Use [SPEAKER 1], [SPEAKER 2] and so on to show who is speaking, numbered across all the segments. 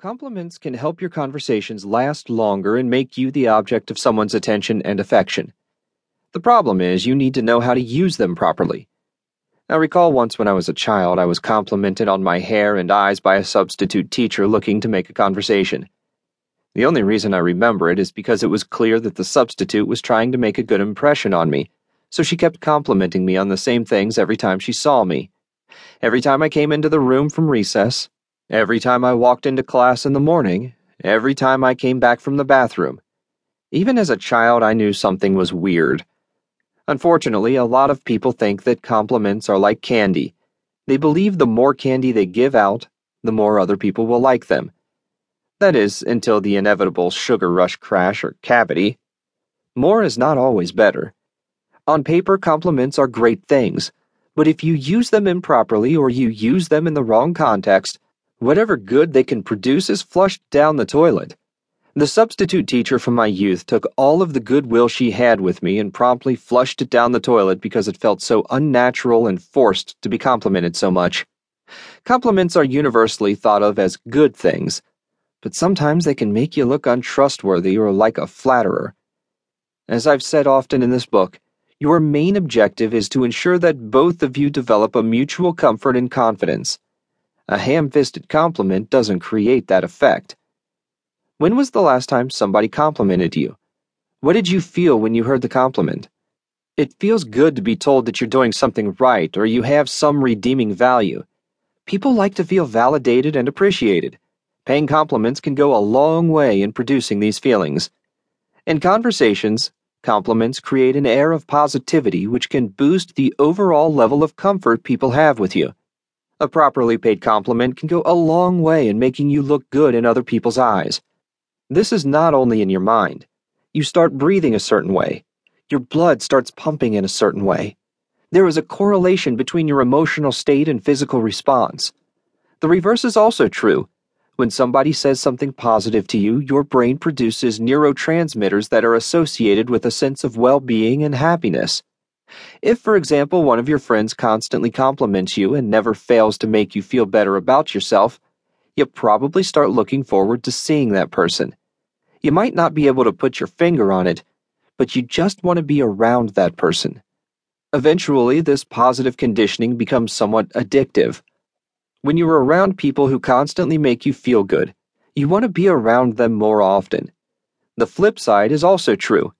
[SPEAKER 1] Compliments can help your conversations last longer and make you the object of someone's attention and affection. The problem is, you need to know how to use them properly. I recall once when I was a child, I was complimented on my hair and eyes by a substitute teacher looking to make a conversation. The only reason I remember it is because it was clear that the substitute was trying to make a good impression on me, so she kept complimenting me on the same things every time she saw me. Every time I came into the room from recess, Every time I walked into class in the morning, every time I came back from the bathroom. Even as a child, I knew something was weird. Unfortunately, a lot of people think that compliments are like candy. They believe the more candy they give out, the more other people will like them. That is, until the inevitable sugar rush crash or cavity. More is not always better. On paper, compliments are great things, but if you use them improperly or you use them in the wrong context, Whatever good they can produce is flushed down the toilet. The substitute teacher from my youth took all of the goodwill she had with me and promptly flushed it down the toilet because it felt so unnatural and forced to be complimented so much. Compliments are universally thought of as good things, but sometimes they can make you look untrustworthy or like a flatterer. As I've said often in this book, your main objective is to ensure that both of you develop a mutual comfort and confidence. A ham fisted compliment doesn't create that effect. When was the last time somebody complimented you? What did you feel when you heard the compliment? It feels good to be told that you're doing something right or you have some redeeming value. People like to feel validated and appreciated. Paying compliments can go a long way in producing these feelings. In conversations, compliments create an air of positivity which can boost the overall level of comfort people have with you. A properly paid compliment can go a long way in making you look good in other people's eyes. This is not only in your mind. You start breathing a certain way. Your blood starts pumping in a certain way. There is a correlation between your emotional state and physical response. The reverse is also true. When somebody says something positive to you, your brain produces neurotransmitters that are associated with a sense of well being and happiness. If, for example, one of your friends constantly compliments you and never fails to make you feel better about yourself, you probably start looking forward to seeing that person. You might not be able to put your finger on it, but you just want to be around that person. Eventually, this positive conditioning becomes somewhat addictive. When you are around people who constantly make you feel good, you want to be around them more often. The flip side is also true.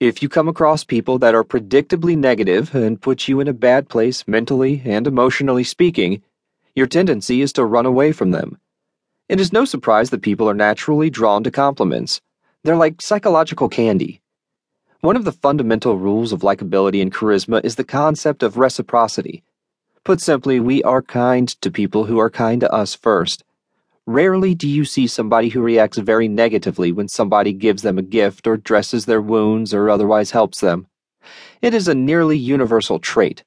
[SPEAKER 1] If you come across people that are predictably negative and put you in a bad place mentally and emotionally speaking, your tendency is to run away from them. It is no surprise that people are naturally drawn to compliments. They're like psychological candy. One of the fundamental rules of likability and charisma is the concept of reciprocity. Put simply, we are kind to people who are kind to us first. Rarely do you see somebody who reacts very negatively when somebody gives them a gift or dresses their wounds or otherwise helps them. It is a nearly universal trait.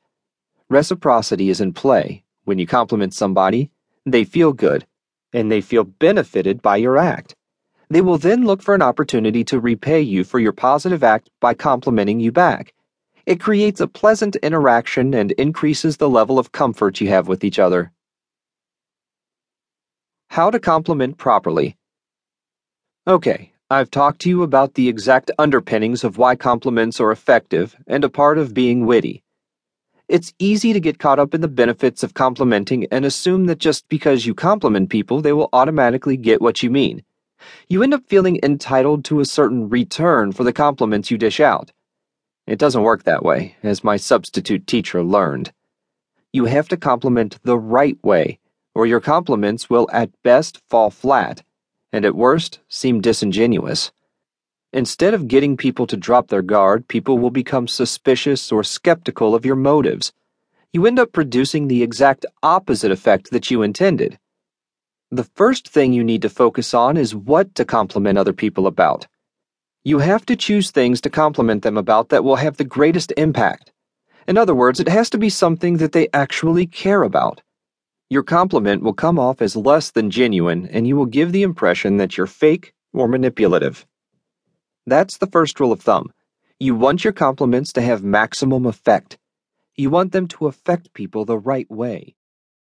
[SPEAKER 1] Reciprocity is in play. When you compliment somebody, they feel good, and they feel benefited by your act. They will then look for an opportunity to repay you for your positive act by complimenting you back. It creates a pleasant interaction and increases the level of comfort you have with each other. How to compliment properly. Okay, I've talked to you about the exact underpinnings of why compliments are effective and a part of being witty. It's easy to get caught up in the benefits of complimenting and assume that just because you compliment people, they will automatically get what you mean. You end up feeling entitled to a certain return for the compliments you dish out. It doesn't work that way, as my substitute teacher learned. You have to compliment the right way or your compliments will at best fall flat, and at worst seem disingenuous. Instead of getting people to drop their guard, people will become suspicious or skeptical of your motives. You end up producing the exact opposite effect that you intended. The first thing you need to focus on is what to compliment other people about. You have to choose things to compliment them about that will have the greatest impact. In other words, it has to be something that they actually care about. Your compliment will come off as less than genuine, and you will give the impression that you're fake or manipulative. That's the first rule of thumb. You want your compliments to have maximum effect. You want them to affect people the right way.